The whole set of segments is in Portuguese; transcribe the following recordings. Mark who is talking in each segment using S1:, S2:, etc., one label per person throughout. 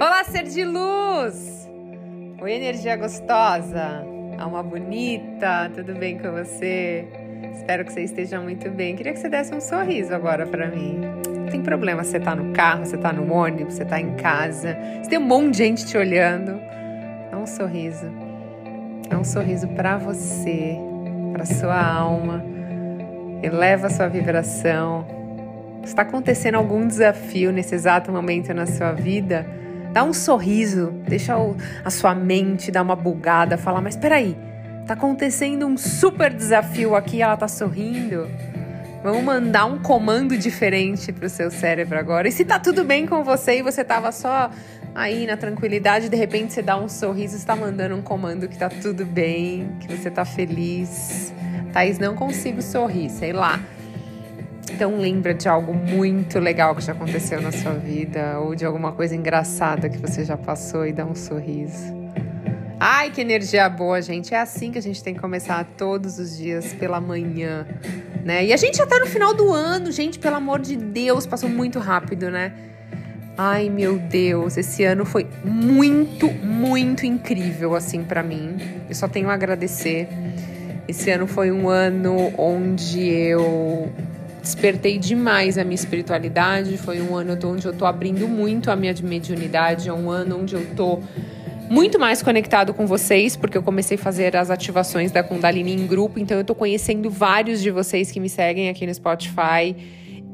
S1: Olá, ser de luz! Oi, energia gostosa! Alma bonita, tudo bem com você? Espero que você esteja muito bem. Queria que você desse um sorriso agora para mim. Não tem problema você tá no carro, você tá no ônibus, você tá em casa. Você tem um monte de gente te olhando. Dá um sorriso. Dá um sorriso para você, para sua alma. Eleva a sua vibração. Está acontecendo algum desafio nesse exato momento na sua vida? Dá um sorriso, deixa a sua mente dar uma bugada, falar, mas peraí, tá acontecendo um super desafio aqui, ela tá sorrindo. Vamos mandar um comando diferente pro seu cérebro agora. E se tá tudo bem com você e você tava só aí na tranquilidade, de repente você dá um sorriso, está mandando um comando que tá tudo bem, que você tá feliz. Thaís, não consigo sorrir, sei lá. Então lembra de algo muito legal que já aconteceu na sua vida ou de alguma coisa engraçada que você já passou e dá um sorriso. Ai, que energia boa, gente. É assim que a gente tem que começar todos os dias pela manhã, né? E a gente já tá no final do ano, gente, pelo amor de Deus, passou muito rápido, né? Ai, meu Deus, esse ano foi muito, muito incrível assim para mim. Eu só tenho a agradecer. Esse ano foi um ano onde eu despertei demais a minha espiritualidade. Foi um ano onde eu tô abrindo muito a minha mediunidade. É um ano onde eu tô muito mais conectado com vocês, porque eu comecei a fazer as ativações da Kundalini em grupo. Então eu tô conhecendo vários de vocês que me seguem aqui no Spotify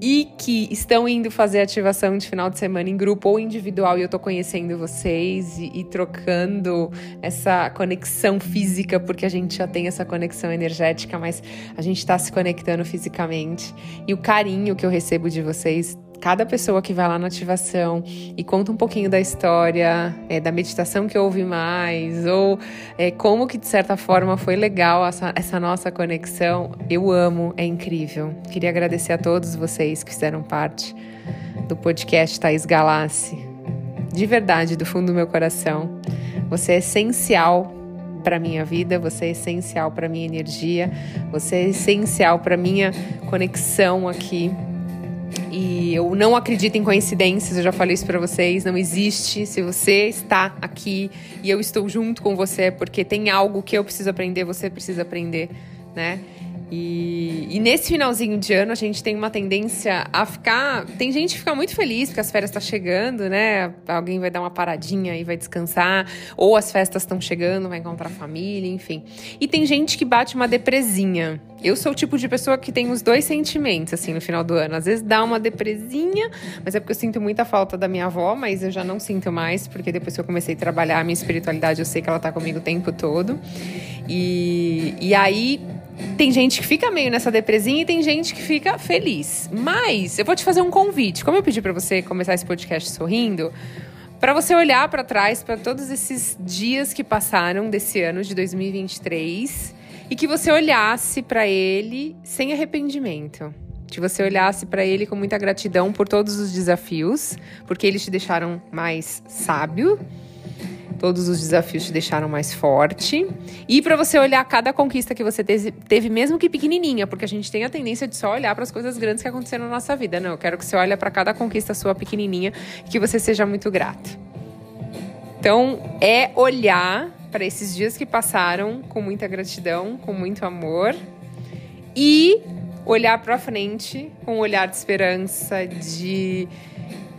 S1: e que estão indo fazer ativação de final de semana em grupo ou individual e eu tô conhecendo vocês e, e, trocando essa conexão física, porque a gente já tem essa conexão energética, mas a gente está se conectando fisicamente. E o carinho que eu recebo de vocês cada pessoa que vai lá na ativação e conta um pouquinho da história, é, da meditação que ouve mais, ou é, como que de certa forma foi legal essa, essa nossa conexão, eu amo, é incrível. Queria agradecer a todos vocês que fizeram parte do podcast Thaís Galassi. De verdade, do fundo do meu coração. Você é essencial para minha vida, você é essencial para minha energia, você é essencial para minha conexão aqui e eu não acredito em coincidências, eu já falei isso para vocês, não existe. Se você está aqui e eu estou junto com você, é porque tem algo que eu preciso aprender, você precisa aprender, né? E, e, nesse finalzinho de ano a gente tem uma tendência a ficar. Tem gente que fica muito feliz porque as férias estão tá chegando, né? Alguém vai dar uma paradinha e vai descansar, ou as festas estão chegando, vai encontrar família, enfim. E tem gente que bate uma depresinha. Eu sou o tipo de pessoa que tem os dois sentimentos, assim, no final do ano. Às vezes dá uma depresinha, mas é porque eu sinto muita falta da minha avó, mas eu já não sinto mais, porque depois que eu comecei a trabalhar a minha espiritualidade, eu sei que ela tá comigo o tempo todo. E, e aí tem gente que fica meio nessa depresinha e tem gente que fica feliz. Mas eu vou te fazer um convite. Como eu pedi para você começar esse podcast sorrindo, para você olhar para trás para todos esses dias que passaram desse ano de 2023 e que você olhasse para ele sem arrependimento. Que você olhasse para ele com muita gratidão por todos os desafios, porque eles te deixaram mais sábio Todos os desafios te deixaram mais forte. E para você olhar cada conquista que você teve, mesmo que pequenininha, porque a gente tem a tendência de só olhar para as coisas grandes que aconteceram na nossa vida. Não, eu quero que você olhe para cada conquista sua pequenininha e que você seja muito grato. Então, é olhar para esses dias que passaram com muita gratidão, com muito amor e olhar para frente com um olhar de esperança, de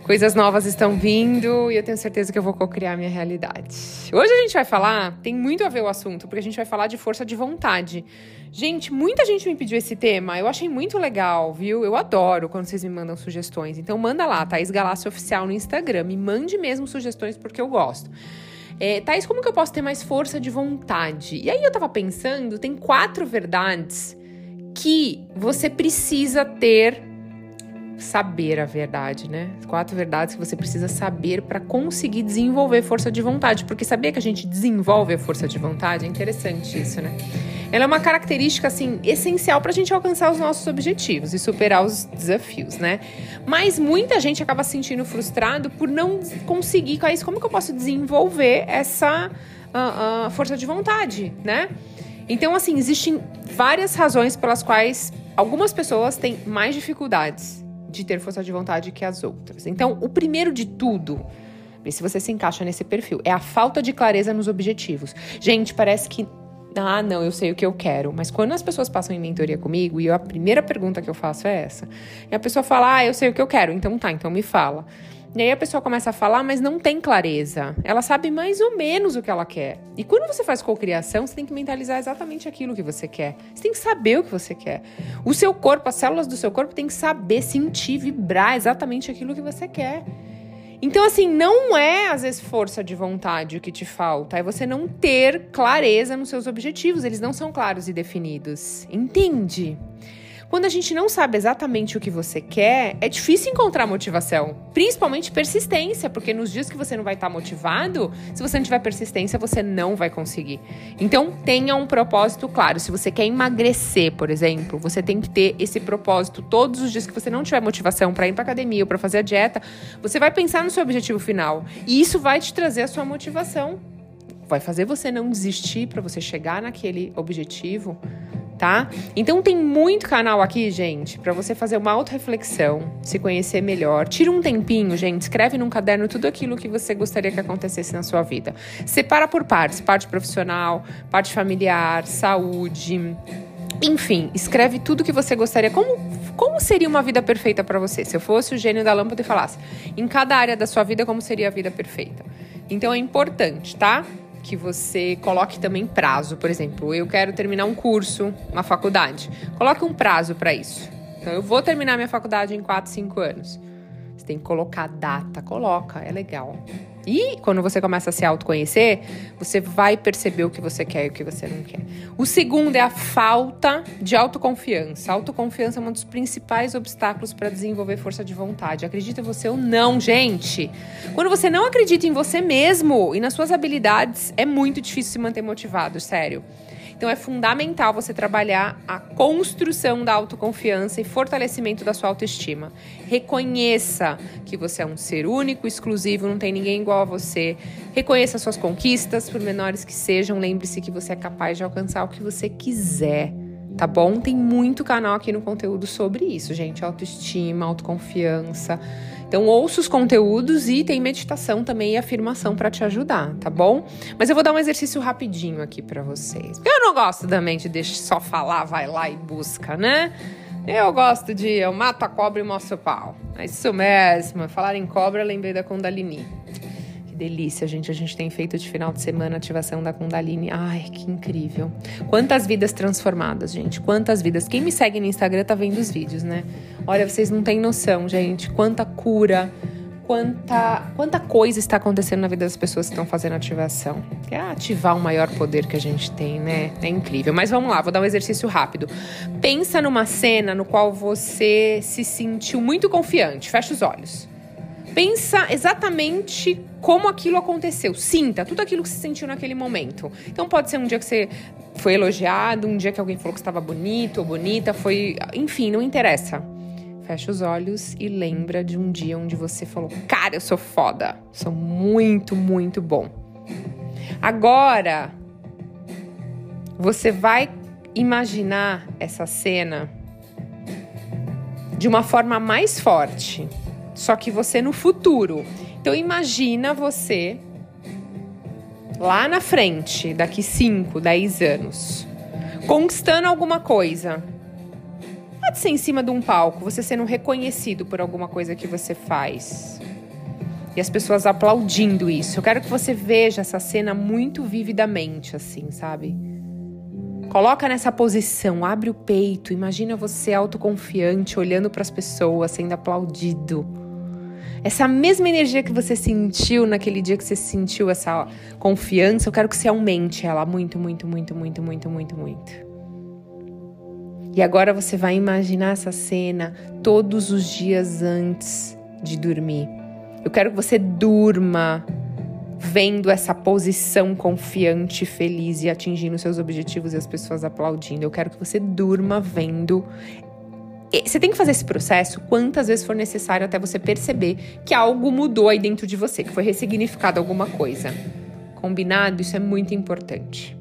S1: Coisas novas estão vindo e eu tenho certeza que eu vou co-criar minha realidade. Hoje a gente vai falar, tem muito a ver o assunto, porque a gente vai falar de força de vontade. Gente, muita gente me pediu esse tema, eu achei muito legal, viu? Eu adoro quando vocês me mandam sugestões. Então manda lá, Thaís Galácio Oficial no Instagram, me mande mesmo sugestões porque eu gosto. É, Thaís, como que eu posso ter mais força de vontade? E aí eu tava pensando, tem quatro verdades que você precisa ter saber a verdade, né? Quatro verdades que você precisa saber para conseguir desenvolver força de vontade. Porque saber que a gente desenvolve a força de vontade é interessante isso, né? Ela é uma característica assim essencial para a gente alcançar os nossos objetivos e superar os desafios, né? Mas muita gente acaba se sentindo frustrado por não conseguir. Como que eu posso desenvolver essa uh, uh, força de vontade, né? Então, assim, existem várias razões pelas quais algumas pessoas têm mais dificuldades de ter força de vontade que as outras. Então, o primeiro de tudo, se você se encaixa nesse perfil. É a falta de clareza nos objetivos. Gente, parece que ah, não, eu sei o que eu quero. Mas quando as pessoas passam em mentoria comigo, e a primeira pergunta que eu faço é essa. E a pessoa fala, ah, eu sei o que eu quero. Então tá, então me fala. E aí a pessoa começa a falar, mas não tem clareza. Ela sabe mais ou menos o que ela quer. E quando você faz cocriação, você tem que mentalizar exatamente aquilo que você quer. Você tem que saber o que você quer. O seu corpo, as células do seu corpo tem que saber, sentir, vibrar exatamente aquilo que você quer. Então, assim, não é às vezes força de vontade o que te falta, é você não ter clareza nos seus objetivos. Eles não são claros e definidos. Entende? Quando a gente não sabe exatamente o que você quer, é difícil encontrar motivação, principalmente persistência, porque nos dias que você não vai estar motivado, se você não tiver persistência, você não vai conseguir. Então, tenha um propósito claro. Se você quer emagrecer, por exemplo, você tem que ter esse propósito todos os dias que você não tiver motivação para ir para academia ou para fazer a dieta, você vai pensar no seu objetivo final, e isso vai te trazer a sua motivação. Vai fazer você não desistir para você chegar naquele objetivo tá? Então tem muito canal aqui, gente, para você fazer uma auto-reflexão, se conhecer melhor. Tira um tempinho, gente, escreve num caderno tudo aquilo que você gostaria que acontecesse na sua vida. Separa por partes, parte profissional, parte familiar, saúde, enfim, escreve tudo que você gostaria. Como como seria uma vida perfeita para você? Se eu fosse o gênio da lâmpada e falasse, em cada área da sua vida como seria a vida perfeita. Então é importante, tá? Que você coloque também prazo. Por exemplo, eu quero terminar um curso, uma faculdade. Coloque um prazo para isso. Então, eu vou terminar minha faculdade em 4, 5 anos. Você tem que colocar data, coloca, é legal. E quando você começa a se autoconhecer, você vai perceber o que você quer e o que você não quer. O segundo é a falta de autoconfiança. A autoconfiança é um dos principais obstáculos para desenvolver força de vontade. Acredita você ou não, gente? Quando você não acredita em você mesmo e nas suas habilidades, é muito difícil se manter motivado, sério. Então é fundamental você trabalhar a construção da autoconfiança e fortalecimento da sua autoestima. Reconheça que você é um ser único, exclusivo, não tem ninguém igual a você. Reconheça suas conquistas, por menores que sejam. Lembre-se que você é capaz de alcançar o que você quiser tá bom? Tem muito canal aqui no conteúdo sobre isso, gente. Autoestima, autoconfiança. Então, ouça os conteúdos e tem meditação também e afirmação para te ajudar, tá bom? Mas eu vou dar um exercício rapidinho aqui para vocês. Eu não gosto também de deixar só falar, vai lá e busca, né? Eu gosto de eu mato a cobra e mostro o pau. É isso mesmo. Falar em cobra, lembrei da Kundalini. Que delícia, gente. A gente tem feito de final de semana ativação da Kundalini. Ai, que incrível. Quantas vidas transformadas, gente. Quantas vidas. Quem me segue no Instagram tá vendo os vídeos, né? Olha, vocês não têm noção, gente. Quanta cura, quanta, quanta coisa está acontecendo na vida das pessoas que estão fazendo ativação. É ativar o maior poder que a gente tem, né? É incrível. Mas vamos lá, vou dar um exercício rápido. Pensa numa cena no qual você se sentiu muito confiante. Fecha os olhos. Pensa exatamente como aquilo aconteceu. Sinta tudo aquilo que você sentiu naquele momento. Então pode ser um dia que você foi elogiado, um dia que alguém falou que estava bonito ou bonita, foi, enfim, não interessa. Fecha os olhos e lembra de um dia onde você falou: "Cara, eu sou foda. Sou muito, muito bom". Agora você vai imaginar essa cena de uma forma mais forte só que você no futuro. Então imagina você lá na frente, daqui 5, 10 anos, conquistando alguma coisa. Pode ser em cima de um palco, você sendo reconhecido por alguma coisa que você faz. E as pessoas aplaudindo isso. Eu quero que você veja essa cena muito vividamente, assim, sabe? Coloca nessa posição, abre o peito, imagina você autoconfiante, olhando para as pessoas, sendo aplaudido essa mesma energia que você sentiu naquele dia que você sentiu essa confiança, eu quero que você aumente ela muito, muito, muito, muito, muito, muito, muito. E agora você vai imaginar essa cena todos os dias antes de dormir. Eu quero que você durma vendo essa posição confiante, feliz e atingindo seus objetivos e as pessoas aplaudindo. Eu quero que você durma vendo você tem que fazer esse processo quantas vezes for necessário até você perceber que algo mudou aí dentro de você, que foi ressignificado alguma coisa. Combinado? Isso é muito importante.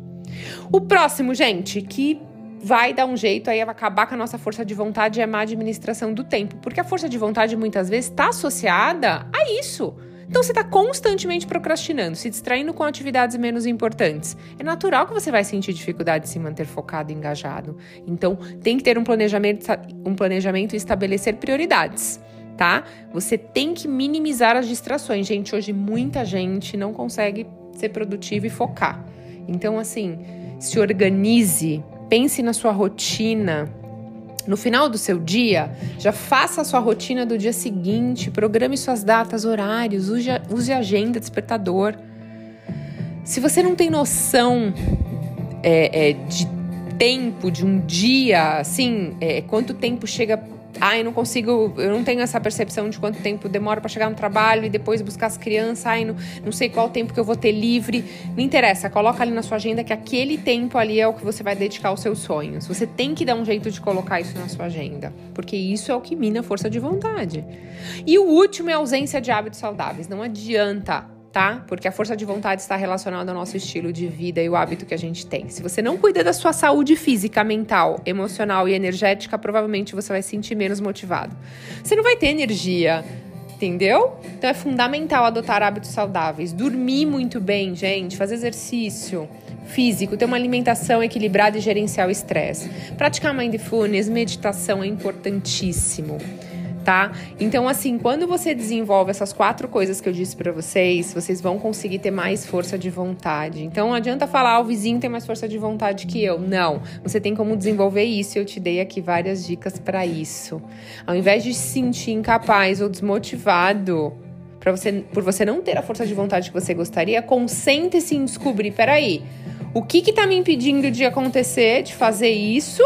S1: O próximo, gente, que vai dar um jeito aí, acabar com a nossa força de vontade é a má administração do tempo. Porque a força de vontade muitas vezes está associada a isso. Então você está constantemente procrastinando, se distraindo com atividades menos importantes. É natural que você vai sentir dificuldade de se manter focado e engajado. Então tem que ter um planejamento, um planejamento e estabelecer prioridades. Tá? Você tem que minimizar as distrações. Gente, hoje muita gente não consegue ser produtiva e focar. Então, assim, se organize, pense na sua rotina, no final do seu dia, já faça a sua rotina do dia seguinte, programe suas datas, horários, use, use agenda, despertador. Se você não tem noção é, é, de tempo, de um dia, assim, é, quanto tempo chega ai, não consigo, eu não tenho essa percepção de quanto tempo demora para chegar no trabalho e depois buscar as crianças, ai, não, não sei qual tempo que eu vou ter livre. Não interessa, coloca ali na sua agenda que aquele tempo ali é o que você vai dedicar aos seus sonhos. Você tem que dar um jeito de colocar isso na sua agenda, porque isso é o que mina a força de vontade. E o último é a ausência de hábitos saudáveis. Não adianta tá? Porque a força de vontade está relacionada ao nosso estilo de vida e o hábito que a gente tem. Se você não cuida da sua saúde física, mental, emocional e energética, provavelmente você vai se sentir menos motivado. Você não vai ter energia, entendeu? Então é fundamental adotar hábitos saudáveis, dormir muito bem, gente, fazer exercício físico, ter uma alimentação equilibrada e gerenciar o estresse. Praticar mindfulness, meditação é importantíssimo tá? Então, assim, quando você desenvolve essas quatro coisas que eu disse para vocês, vocês vão conseguir ter mais força de vontade. Então, não adianta falar, ah, o vizinho tem mais força de vontade que eu. Não. Você tem como desenvolver isso. Eu te dei aqui várias dicas para isso. Ao invés de se sentir incapaz ou desmotivado, você, por você não ter a força de vontade que você gostaria, concentre-se em descobrir, peraí, o que que tá me impedindo de acontecer, de fazer isso?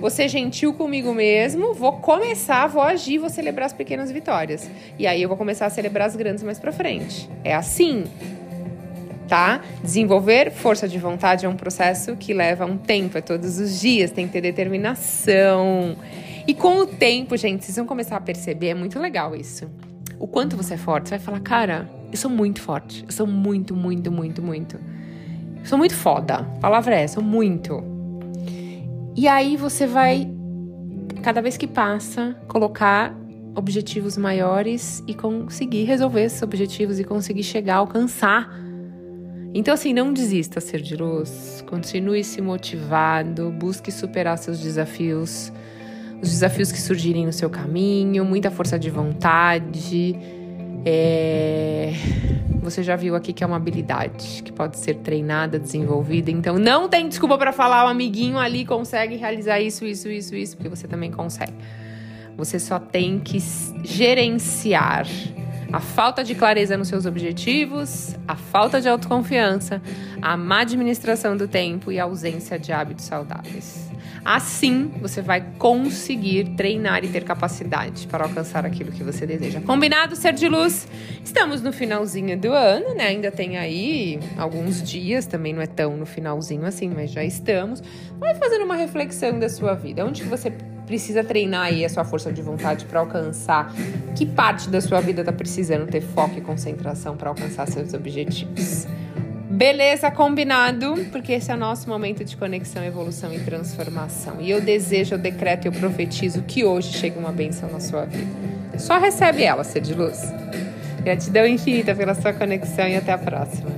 S1: Vou ser gentil comigo mesmo, vou começar, vou agir, vou celebrar as pequenas vitórias. E aí eu vou começar a celebrar as grandes mais pra frente. É assim. Tá? Desenvolver força de vontade é um processo que leva um tempo, é todos os dias, tem que ter determinação. E com o tempo, gente, vocês vão começar a perceber, é muito legal isso. O quanto você é forte, você vai falar, cara, eu sou muito forte. Eu sou muito, muito, muito, muito. Eu sou muito foda. A palavra é, sou muito. E aí você vai, cada vez que passa, colocar objetivos maiores e conseguir resolver esses objetivos e conseguir chegar, alcançar. Então, assim, não desista, ser de luz. Continue se motivado, busque superar seus desafios, os desafios que surgirem no seu caminho, muita força de vontade. É você já viu aqui que é uma habilidade que pode ser treinada, desenvolvida. Então não tem desculpa para falar o amiguinho ali consegue realizar isso, isso, isso, isso, porque você também consegue. Você só tem que gerenciar a falta de clareza nos seus objetivos, a falta de autoconfiança, a má administração do tempo e a ausência de hábitos saudáveis. Assim, você vai conseguir treinar e ter capacidade para alcançar aquilo que você deseja. Combinado, ser de luz? Estamos no finalzinho do ano, né? Ainda tem aí alguns dias, também não é tão no finalzinho assim, mas já estamos. Vai fazendo uma reflexão da sua vida. Onde que você precisa treinar aí a sua força de vontade para alcançar? Que parte da sua vida está precisando ter foco e concentração para alcançar seus objetivos? Beleza, combinado, porque esse é o nosso momento de conexão, evolução e transformação. E eu desejo, eu decreto e eu profetizo que hoje chegue uma benção na sua vida. Só recebe ela, ser de luz. Gratidão infinita pela sua conexão e até a próxima.